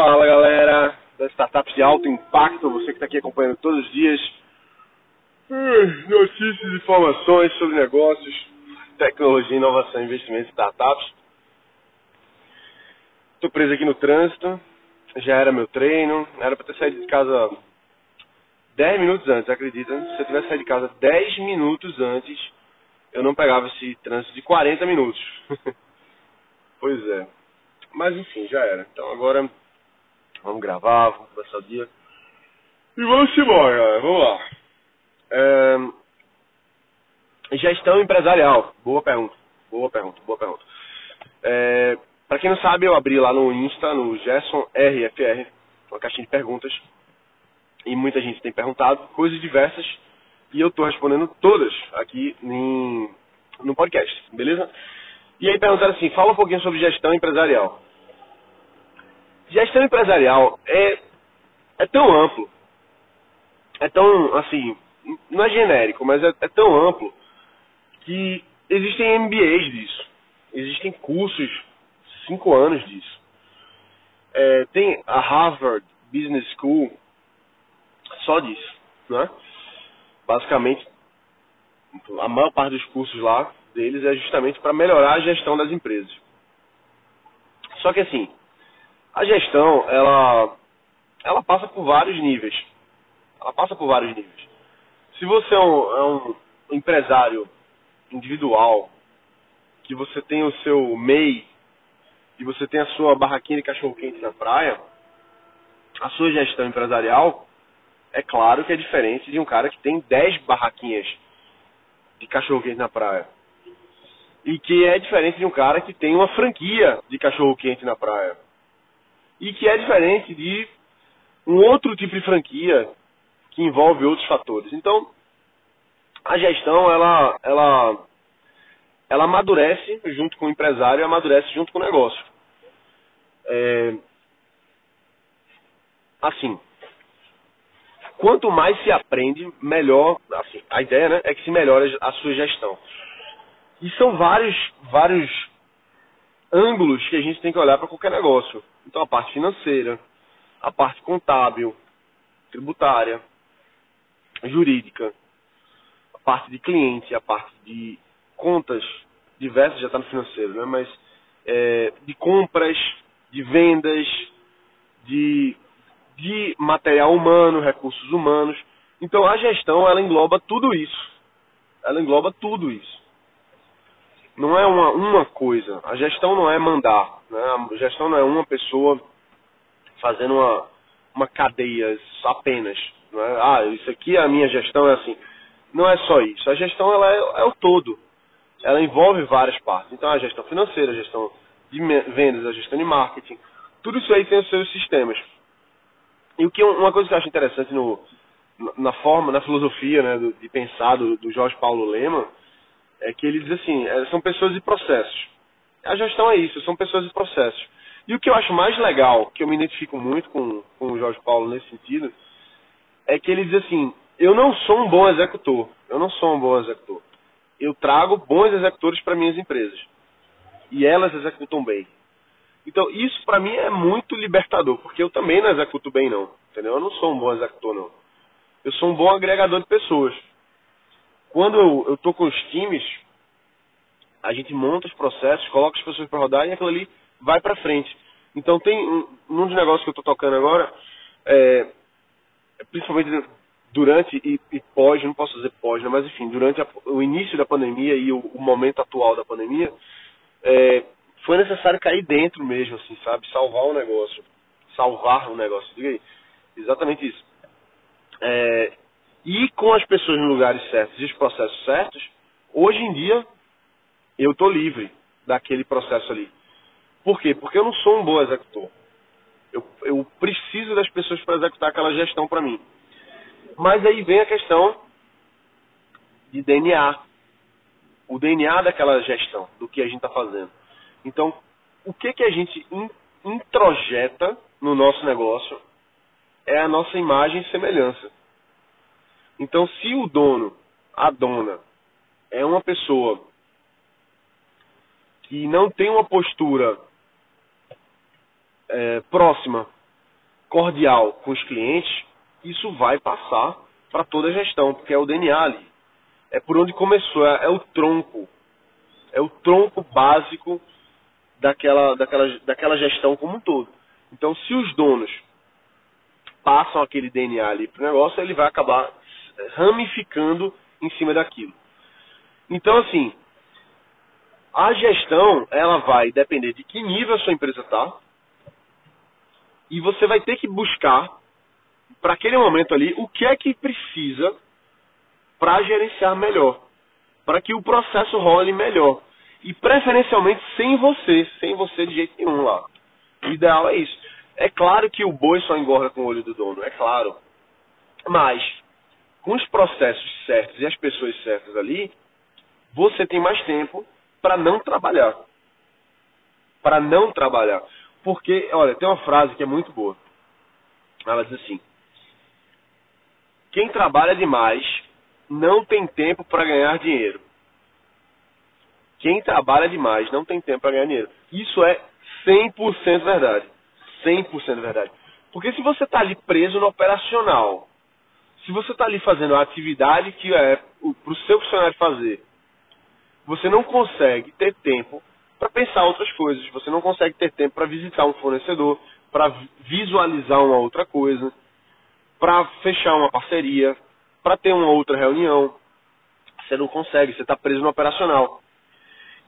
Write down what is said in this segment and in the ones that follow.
Fala galera das startups de alto impacto, você que está aqui acompanhando todos os dias notícias e informações sobre negócios, tecnologia, inovação, investimentos e startups. Estou preso aqui no trânsito, já era meu treino, era para ter saído de casa 10 minutos antes, acredita? Se eu tivesse saído de casa 10 minutos antes, eu não pegava esse trânsito de 40 minutos. pois é. Mas enfim, já era. Então agora vamos gravar, vamos começar o dia. E vamos embora, galera. Vamos lá. É... Gestão empresarial. Boa pergunta. Boa pergunta, boa pergunta. É... Para quem não sabe, eu abri lá no Insta, no Gerson RFR, uma caixinha de perguntas. E muita gente tem perguntado coisas diversas. E eu estou respondendo todas aqui em, no podcast, beleza? E aí perguntaram assim, fala um pouquinho sobre gestão empresarial. Gestão empresarial é, é tão amplo, é tão, assim, não é genérico, mas é, é tão amplo que existem MBAs disso. Existem cursos, cinco anos disso. É, tem a Harvard Business School só disso, né? Basicamente, a maior parte dos cursos lá deles é justamente para melhorar a gestão das empresas. Só que assim, a gestão, ela, ela passa por vários níveis. Ela passa por vários níveis. Se você é um, é um empresário individual, que você tem o seu MEI, e você tem a sua barraquinha de cachorro-quente na praia, a sua gestão empresarial, é claro que é diferente de um cara que tem 10 barraquinhas de cachorro-quente na praia. E que é diferente de um cara que tem uma franquia de cachorro-quente na praia. E que é diferente de um outro tipo de franquia que envolve outros fatores. Então, a gestão, ela, ela, ela amadurece junto com o empresário amadurece junto com o negócio. É, assim, quanto mais se aprende, melhor, assim, a ideia né, é que se melhora a sua gestão. E são vários, vários ângulos que a gente tem que olhar para qualquer negócio. Então a parte financeira, a parte contábil, tributária, jurídica, a parte de cliente, a parte de contas diversas já está no financeiro, né? mas é, de compras, de vendas, de, de material humano, recursos humanos. Então a gestão ela engloba tudo isso. Ela engloba tudo isso não é uma, uma coisa. A gestão não é mandar. Né? A gestão não é uma pessoa fazendo uma, uma cadeia apenas. Não é? Ah, isso aqui é a minha gestão é assim. Não é só isso. A gestão ela é, é o todo. Ela envolve várias partes. Então a gestão financeira, a gestão de vendas, a gestão de marketing. Tudo isso aí tem os seus sistemas. E o que uma coisa que eu acho interessante no, na forma, na filosofia né, de pensar do, do Jorge Paulo Lema, é que ele diz assim, é, são pessoas e processos. A gestão é isso, são pessoas e processos. E o que eu acho mais legal, que eu me identifico muito com, com o Jorge Paulo nesse sentido, é que ele diz assim, eu não sou um bom executor, eu não sou um bom executor. Eu trago bons executores para minhas empresas. E elas executam bem. Então, isso para mim é muito libertador, porque eu também não executo bem não, entendeu? Eu não sou um bom executor não. Eu sou um bom agregador de pessoas quando eu estou com os times, a gente monta os processos, coloca as pessoas para rodar e aquilo ali vai para frente. Então tem um, um dos negócios que eu estou tocando agora, é, principalmente durante e, e, pós, não posso dizer pós, né, mas enfim, durante a, o início da pandemia e o, o momento atual da pandemia, é, foi necessário cair dentro mesmo, assim, sabe? Salvar o negócio. Salvar o negócio, diga aí. Exatamente isso. É, e com as pessoas nos lugares certos e os processos certos, hoje em dia eu estou livre daquele processo ali. Por quê? Porque eu não sou um bom executor. Eu, eu preciso das pessoas para executar aquela gestão para mim. Mas aí vem a questão de DNA. O DNA daquela gestão, do que a gente está fazendo. Então, o que, que a gente introjeta no nosso negócio é a nossa imagem e semelhança. Então, se o dono, a dona, é uma pessoa que não tem uma postura é, próxima cordial com os clientes, isso vai passar para toda a gestão, porque é o DNA ali. É por onde começou, é, é o tronco. É o tronco básico daquela, daquela, daquela gestão como um todo. Então, se os donos passam aquele DNA ali para o negócio, ele vai acabar ramificando em cima daquilo. Então, assim, a gestão, ela vai depender de que nível a sua empresa está. E você vai ter que buscar, para aquele momento ali, o que é que precisa para gerenciar melhor. Para que o processo role melhor. E preferencialmente sem você, sem você de jeito nenhum lá. O ideal é isso. É claro que o boi só engorda com o olho do dono, é claro. Mas, com os processos certos e as pessoas certas ali, você tem mais tempo para não trabalhar. Para não trabalhar. Porque, olha, tem uma frase que é muito boa. Ela diz assim: Quem trabalha demais não tem tempo para ganhar dinheiro. Quem trabalha demais não tem tempo para ganhar dinheiro. Isso é 100% verdade. 100% verdade. Porque se você está ali preso no operacional, se você está ali fazendo a atividade que é para o seu funcionário fazer, você não consegue ter tempo para pensar outras coisas. Você não consegue ter tempo para visitar um fornecedor, para visualizar uma outra coisa, para fechar uma parceria, para ter uma outra reunião. Você não consegue, você está preso no operacional.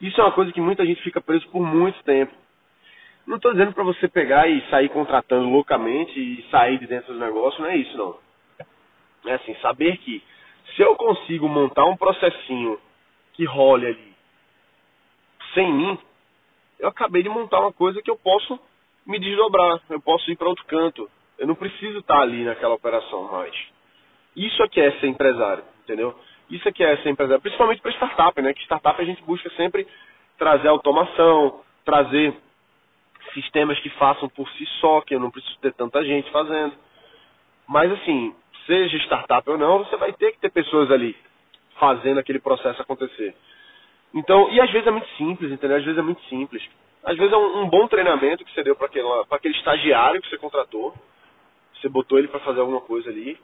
Isso é uma coisa que muita gente fica preso por muito tempo. Não estou dizendo para você pegar e sair contratando loucamente e sair de dentro do negócio, não é isso não. É assim, saber que se eu consigo montar um processinho que role ali sem mim, eu acabei de montar uma coisa que eu posso me desdobrar, eu posso ir para outro canto. Eu não preciso estar ali naquela operação mais. Isso aqui é ser empresário, entendeu? Isso aqui é ser empresário, principalmente para startup, né? Que startup a gente busca sempre trazer automação, trazer sistemas que façam por si só, que eu não preciso ter tanta gente fazendo. Mas assim, seja startup ou não, você vai ter que ter pessoas ali fazendo aquele processo acontecer. Então, e às vezes é muito simples, entendeu? Às vezes é muito simples. Às vezes é um, um bom treinamento que você deu para aquele, aquele estagiário que você contratou. Você botou ele para fazer alguma coisa ali.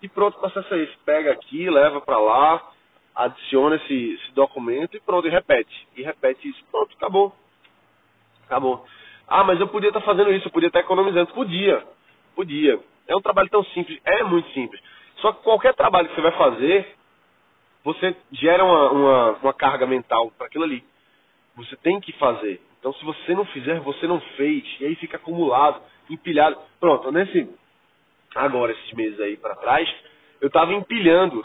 E pronto, processa isso. Pega aqui, leva para lá, adiciona esse, esse, documento e pronto, e repete. E repete isso. Pronto, acabou. Acabou. Ah, mas eu podia estar tá fazendo isso, eu podia estar tá economizando. Podia. Podia. É um trabalho tão simples. É muito simples. Só que qualquer trabalho que você vai fazer, você gera uma, uma, uma carga mental para aquilo ali. Você tem que fazer. Então, se você não fizer, você não fez. E aí fica acumulado, empilhado. Pronto, nesse. Agora, esses meses aí para trás, eu estava empilhando.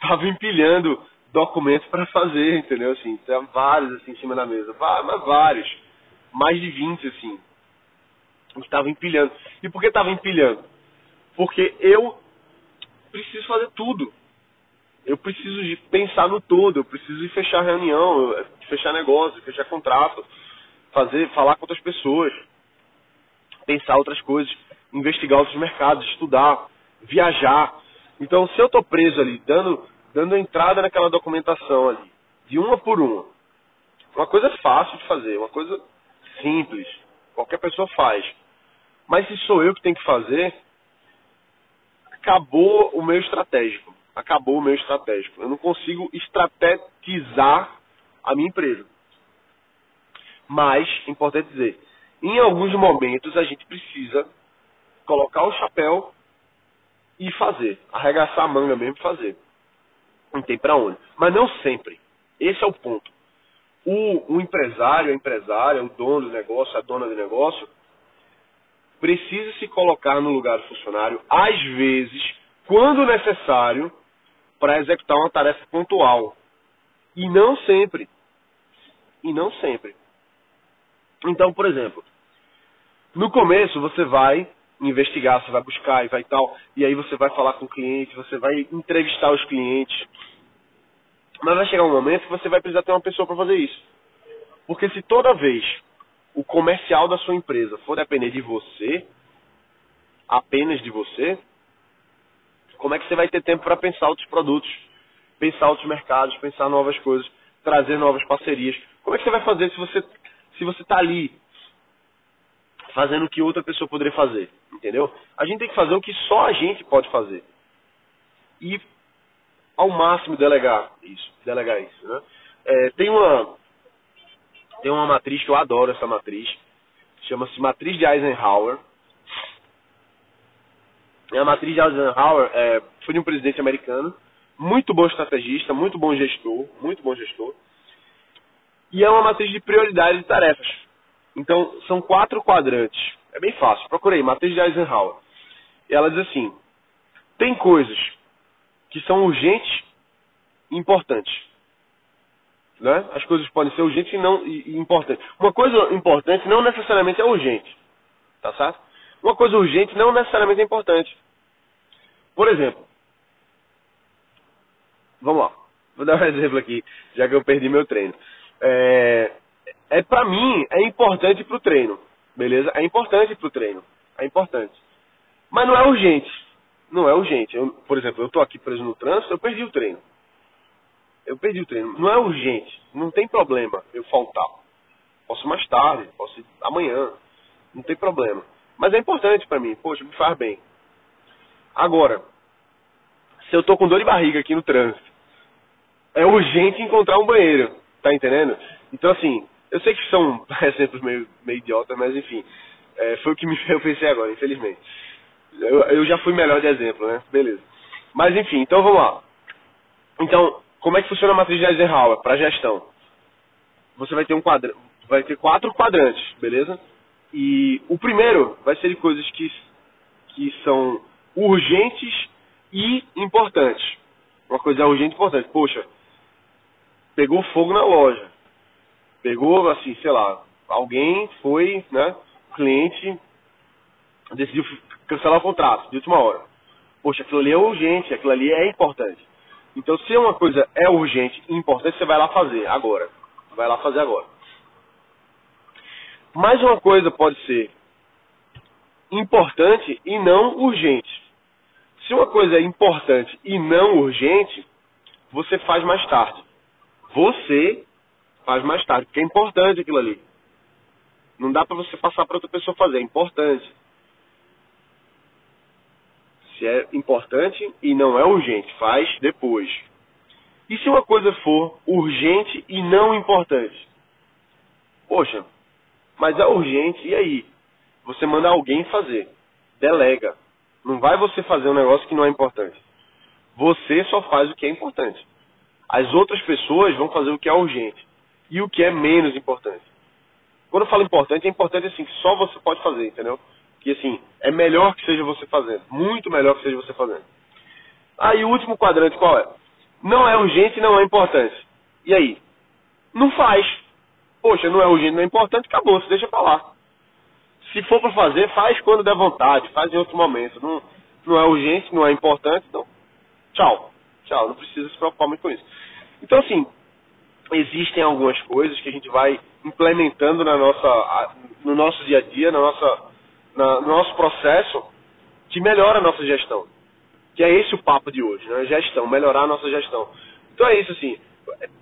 tava empilhando documentos para fazer, entendeu? Assim, tem vários assim em cima da mesa. Mas vários. Mais de 20, assim. Estava empilhando. E por que estava empilhando? Porque eu preciso fazer tudo eu preciso de pensar no todo, eu preciso de fechar reunião, fechar negócio, fechar contrato, fazer, falar com outras pessoas, pensar outras coisas, investigar outros mercados, estudar, viajar. Então, se eu estou preso ali, dando, dando entrada naquela documentação ali, de uma por uma, uma coisa fácil de fazer, uma coisa simples, qualquer pessoa faz. Mas se sou eu que tenho que fazer, acabou o meu estratégico acabou o meu estratégico. Eu não consigo estrategizar a minha empresa. Mas, importante dizer, em alguns momentos a gente precisa colocar o chapéu e fazer, arregaçar a manga mesmo e fazer. Não tem para onde. Mas não sempre. Esse é o ponto. O, o empresário, a empresária, o dono do negócio, a dona do negócio, precisa se colocar no lugar do funcionário, às vezes, quando necessário, para executar uma tarefa pontual. E não sempre. E não sempre. Então, por exemplo, no começo você vai investigar, você vai buscar e vai tal, e aí você vai falar com o cliente, você vai entrevistar os clientes. Mas vai chegar um momento que você vai precisar ter uma pessoa para fazer isso. Porque se toda vez o comercial da sua empresa for depender de você, apenas de você, como é que você vai ter tempo para pensar outros produtos, pensar outros mercados, pensar novas coisas, trazer novas parcerias? Como é que você vai fazer se você se você está ali fazendo o que outra pessoa poderia fazer, entendeu? A gente tem que fazer o que só a gente pode fazer. E ao máximo delegar isso, delegar isso, né? É, tem uma tem uma matriz que eu adoro essa matriz, chama-se matriz de Eisenhower. E a matriz de Eisenhower é, foi de um presidente americano, muito bom estrategista, muito bom gestor, muito bom gestor. E é uma matriz de prioridades e tarefas. Então, são quatro quadrantes. É bem fácil. Procurei, matriz de Eisenhower. E ela diz assim: tem coisas que são urgentes e importantes. Né? As coisas podem ser urgentes e não e, e importantes. Uma coisa importante não necessariamente é urgente. Tá certo? Uma coisa urgente não necessariamente é importante. Por exemplo, vamos lá. Vou dar um exemplo aqui, já que eu perdi meu treino. É, é para mim, é importante pro treino. Beleza? É importante pro treino. É importante. Mas não é urgente. Não é urgente. Eu, por exemplo, eu tô aqui preso no trânsito, eu perdi o treino. Eu perdi o treino. Não é urgente. Não tem problema eu faltar. Posso mais tarde, posso amanhã. Não tem problema. Mas é importante para mim. Poxa, me faz bem. Agora, se eu tô com dor de barriga aqui no trânsito, é urgente encontrar um banheiro. Tá entendendo? Então, assim, eu sei que são exemplos meio, meio idiotas, mas enfim, é, foi o que me, eu pensei agora, infelizmente. Eu, eu já fui melhor de exemplo, né? Beleza. Mas enfim, então vamos lá. Então, como é que funciona a matriz de Eisenhower para gestão? Você vai ter um quadro, vai ter quatro quadrantes, beleza? E o primeiro vai ser de coisas que, que são urgentes e importantes. Uma coisa urgente e importante. Poxa, pegou fogo na loja. Pegou, assim, sei lá, alguém foi, né? Cliente decidiu cancelar o contrato de última hora. Poxa, aquilo ali é urgente, aquilo ali é importante. Então, se uma coisa é urgente e importante, você vai lá fazer agora. Vai lá fazer agora. Mais uma coisa pode ser importante e não urgente. Se uma coisa é importante e não urgente, você faz mais tarde. Você faz mais tarde, porque é importante aquilo ali. Não dá para você passar para outra pessoa fazer, é importante. Se é importante e não é urgente, faz depois. E se uma coisa for urgente e não importante? Poxa, mas é urgente, e aí? Você manda alguém fazer. Delega. Não vai você fazer um negócio que não é importante. Você só faz o que é importante. As outras pessoas vão fazer o que é urgente e o que é menos importante. Quando eu falo importante, é importante assim que só você pode fazer, entendeu? Que assim, é melhor que seja você fazendo, muito melhor que seja você fazendo. Aí o último quadrante qual é? Não é urgente não é importante. E aí? Não faz. Poxa, não é urgente, não é importante, acabou, se deixa pra lá. Se for para fazer, faz quando der vontade, faz em outro momento. Não, não é urgente, não é importante, então tchau. Tchau, não precisa se preocupar muito com isso. Então, assim, existem algumas coisas que a gente vai implementando na nossa, no nosso dia a dia, na nossa, na, no nosso processo, que melhora a nossa gestão. Que é esse o papo de hoje, né? Gestão, melhorar a nossa gestão. Então é isso, assim,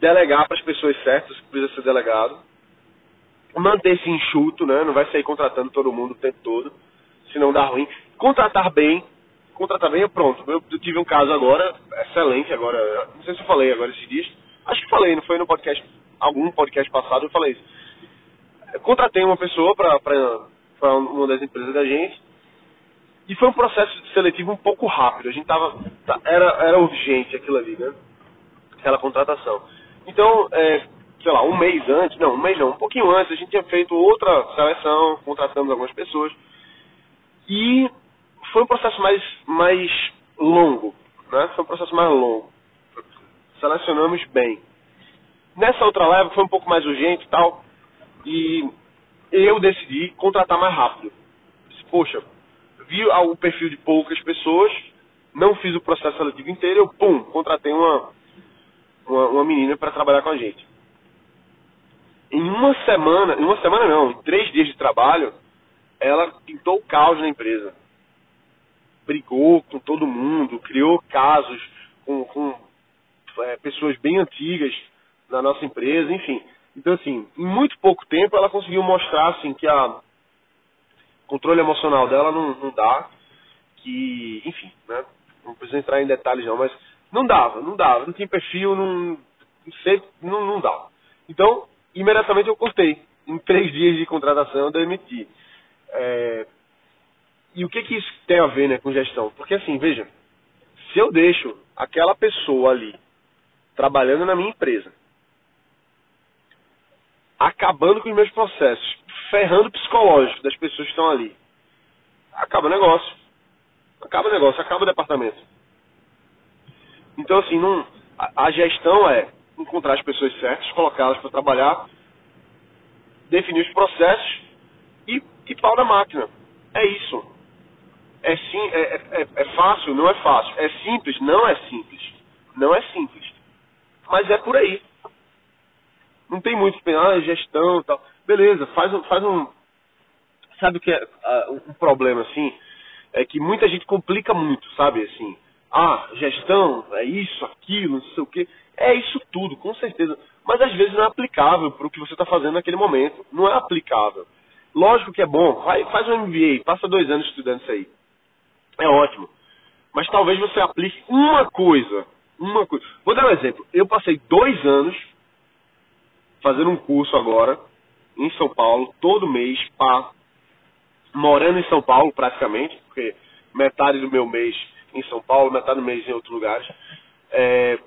delegar para as pessoas certas que precisa ser delegado, manter-se enxuto, né? Não vai sair contratando todo mundo o tempo todo, senão dá ruim. Contratar bem, contratar bem, pronto. Eu, eu tive um caso agora, excelente agora, não sei se eu falei agora esses dias, acho que falei, não foi no podcast, algum podcast passado eu falei isso. Eu contratei uma pessoa para uma das empresas da gente, e foi um processo seletivo um pouco rápido. A gente tava. Tá, era, era urgente aquilo ali, né? Aquela contratação. Então, é, sei lá, um mês antes, não, um mês não, um pouquinho antes, a gente tinha feito outra seleção, contratamos algumas pessoas. E foi um processo mais, mais longo, né? Foi um processo mais longo. Selecionamos bem. Nessa outra leva, foi um pouco mais urgente e tal, e eu decidi contratar mais rápido. Poxa, vi o perfil de poucas pessoas, não fiz o processo seletivo inteiro, eu, pum, contratei uma, uma, uma menina para trabalhar com a gente. Em uma semana, em uma semana não, em três dias de trabalho, ela pintou o caos na empresa. Brigou com todo mundo, criou casos com, com é, pessoas bem antigas na nossa empresa, enfim. Então, assim, em muito pouco tempo ela conseguiu mostrar, assim, que a, controle emocional dela não, não dá, que, enfim, né? Não precisa entrar em detalhes não, mas não dava, não dava, não tinha perfil, não, sei, não, não dava. Então, imediatamente eu cortei. Em três dias de contratação eu demiti. É, e o que, que isso tem a ver né, com gestão? Porque assim, veja, se eu deixo aquela pessoa ali trabalhando na minha empresa, acabando com os meus processos, ferrando o psicológico das pessoas que estão ali, acaba o negócio. Acaba o negócio, acaba o departamento. Então, assim, não, a, a gestão é encontrar as pessoas certas, colocá-las para trabalhar, definir os processos e, e pau na máquina. É isso. É, sim, é, é, é, é fácil? Não é fácil. É simples? Não é simples. Não é simples. Mas é por aí. Não tem muito ah, gestão e tal. Beleza, faz, faz um. Sabe o que é uh, um problema assim? É que muita gente complica muito, sabe? Assim, ah, gestão, é isso, aquilo, não sei o quê. É isso tudo, com certeza. Mas às vezes não é aplicável para o que você está fazendo naquele momento. Não é aplicável. Lógico que é bom, vai, faz um MBA, passa dois anos estudando isso aí é ótimo. Mas talvez você aplique uma coisa. Uma coisa. Vou dar um exemplo. Eu passei dois anos fazendo um curso agora em São Paulo, todo mês, pá, morando em São Paulo praticamente, porque metade do meu mês em São Paulo, metade do mês em outros lugares. É,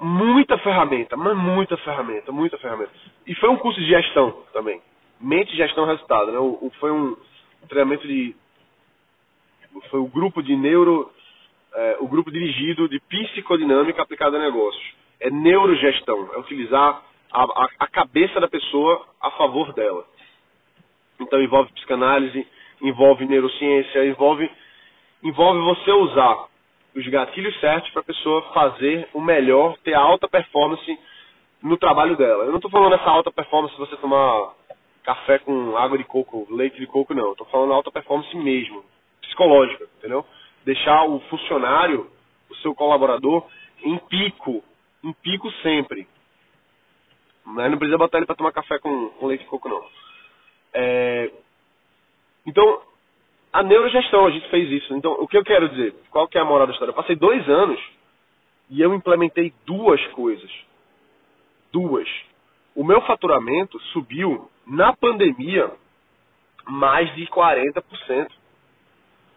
muita ferramenta, mas muita ferramenta, muita ferramenta. E foi um curso de gestão também. Mente, gestão, resultado. Né? O, o, foi um, treinamento de foi o grupo de neuro é, o grupo dirigido de psicodinâmica aplicada a negócios é neurogestão é utilizar a, a, a cabeça da pessoa a favor dela então envolve psicanálise envolve neurociência envolve envolve você usar os gatilhos certos para a pessoa fazer o melhor ter a alta performance no trabalho dela eu não estou falando dessa alta performance você tomar café com água de coco, leite de coco, não. Estou falando alta performance mesmo, psicológica, entendeu? Deixar o funcionário, o seu colaborador, em pico, em pico sempre. Mas não precisa botar ele para tomar café com, com, leite de coco, não. É... Então, a neurogestão, a gente fez isso. Então, o que eu quero dizer? Qual que é a moral da história? Eu passei dois anos e eu implementei duas coisas. Duas. O meu faturamento subiu na pandemia mais de 40%,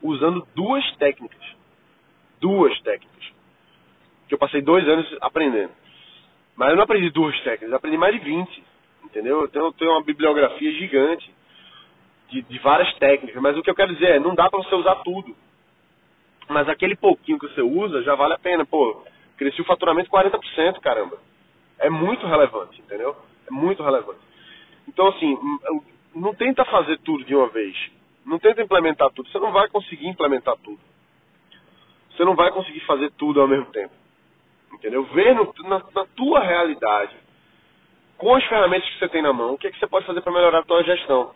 usando duas técnicas. Duas técnicas. Que eu passei dois anos aprendendo. Mas eu não aprendi duas técnicas, aprendi mais de 20. Entendeu? Eu tenho, eu tenho uma bibliografia gigante de, de várias técnicas. Mas o que eu quero dizer é, não dá para você usar tudo. Mas aquele pouquinho que você usa já vale a pena. Pô, cresci o faturamento 40%, caramba. É muito relevante, entendeu? É muito relevante. Então, assim, não tenta fazer tudo de uma vez. Não tenta implementar tudo. Você não vai conseguir implementar tudo. Você não vai conseguir fazer tudo ao mesmo tempo. Entendeu? Ver no, na, na, tua realidade, com as ferramentas que você tem na mão, o que, é que você pode fazer para melhorar a tua gestão.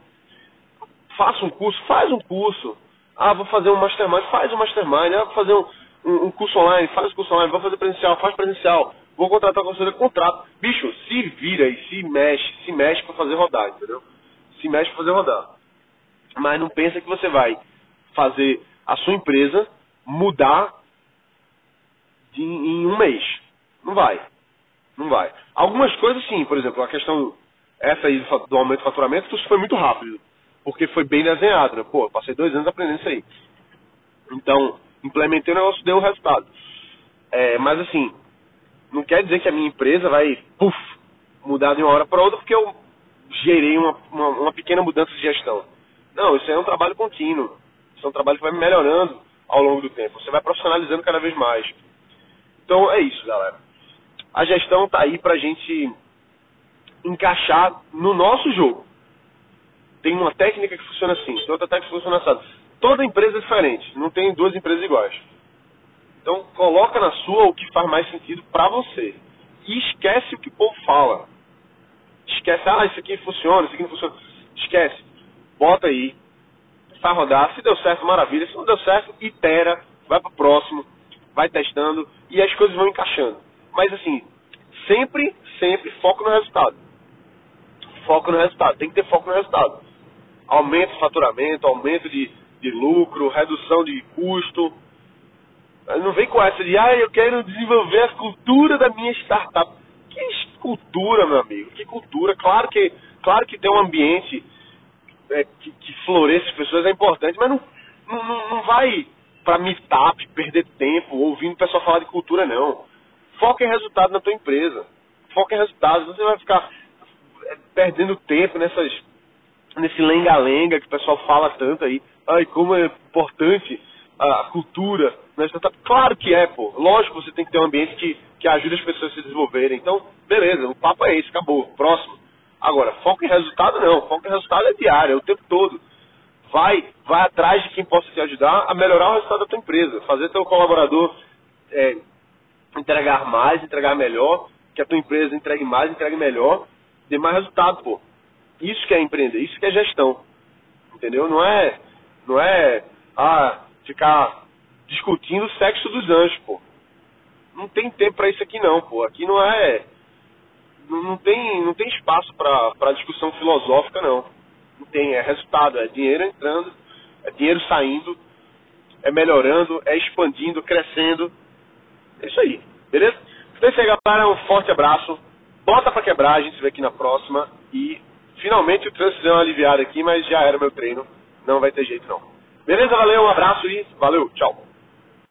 Faça um curso, faz um curso. Ah, vou fazer um mastermind, faz um mastermind. Ah, vou fazer um, um, um curso online, faz um curso online. Vou fazer presencial, faz presencial vou contratar com você, contrato. Bicho, se vira e se mexe, se mexe para fazer rodar, entendeu? Se mexe para fazer rodar. Mas não pensa que você vai fazer a sua empresa mudar de, em um mês. Não vai. Não vai. Algumas coisas sim, por exemplo, a questão essa aí do aumento do faturamento, isso foi muito rápido. Porque foi bem desenhado, né? Pô, passei dois anos aprendendo isso aí. Então, implementei o negócio, deu o resultado. É, mas assim, não quer dizer que a minha empresa vai puff, mudar de uma hora para outra porque eu gerei uma, uma, uma, pequena mudança de gestão. Não, isso é um trabalho contínuo. Isso é um trabalho que vai melhorando ao longo do tempo. Você vai profissionalizando cada vez mais. Então é isso, galera. A gestão está aí para a gente encaixar no nosso jogo. Tem uma técnica que funciona assim, tem outra técnica que funciona assim. Toda empresa é diferente, não tem duas empresas iguais. Então coloca na sua o que faz mais sentido para você. E esquece o que o povo fala. Esquece, ah, isso aqui funciona, isso aqui não funciona. Esquece. Bota aí, faz rodar. Se deu certo, maravilha. Se não deu certo, itera, vai para o próximo, vai testando e as coisas vão encaixando. Mas assim, sempre, sempre foco no resultado. Foco no resultado. Tem que ter foco no resultado. Aumento de faturamento, aumento de, de lucro, redução de custo. Não vem com essa de, ah, eu quero desenvolver a cultura da minha startup. Que cultura, meu amigo? Que cultura? Claro que, claro que ter um ambiente é, que, que floresça as pessoas é importante, mas não, não, não vai para meetup, perder tempo ouvindo o pessoal falar de cultura, não. Foca em resultado na tua empresa. Foca em resultados. Você vai ficar é, perdendo tempo nessas nesse lenga-lenga que o pessoal fala tanto aí. Ai, como é importante a cultura startup. Claro que é, pô. Lógico, você tem que ter um ambiente que, que ajude as pessoas a se desenvolverem. Então, beleza, o papo é esse, acabou. Próximo. Agora, foco em resultado não. Foco em resultado é diário, é o tempo todo. Vai, vai atrás de quem possa te ajudar a melhorar o resultado da tua empresa. Fazer teu colaborador é, entregar mais, entregar melhor, que a tua empresa entregue mais, entregue melhor, dê mais resultado, pô. Isso que é empreender, isso que é gestão. Entendeu? Não é, não é ah, ficar discutindo o sexo dos anjos, pô. Não tem tempo para isso aqui não, pô. Aqui não é não, não tem não tem espaço para discussão filosófica não. Não tem, é resultado, é dinheiro entrando, é dinheiro saindo, é melhorando, é expandindo, crescendo. É isso aí, beleza? Então é galera. Um forte abraço. Bota pra quebrar, a gente se vê aqui na próxima. E finalmente o trânsito deu uma aliviada aqui, mas já era meu treino. Não vai ter jeito não. Beleza? Valeu, um abraço e valeu, tchau.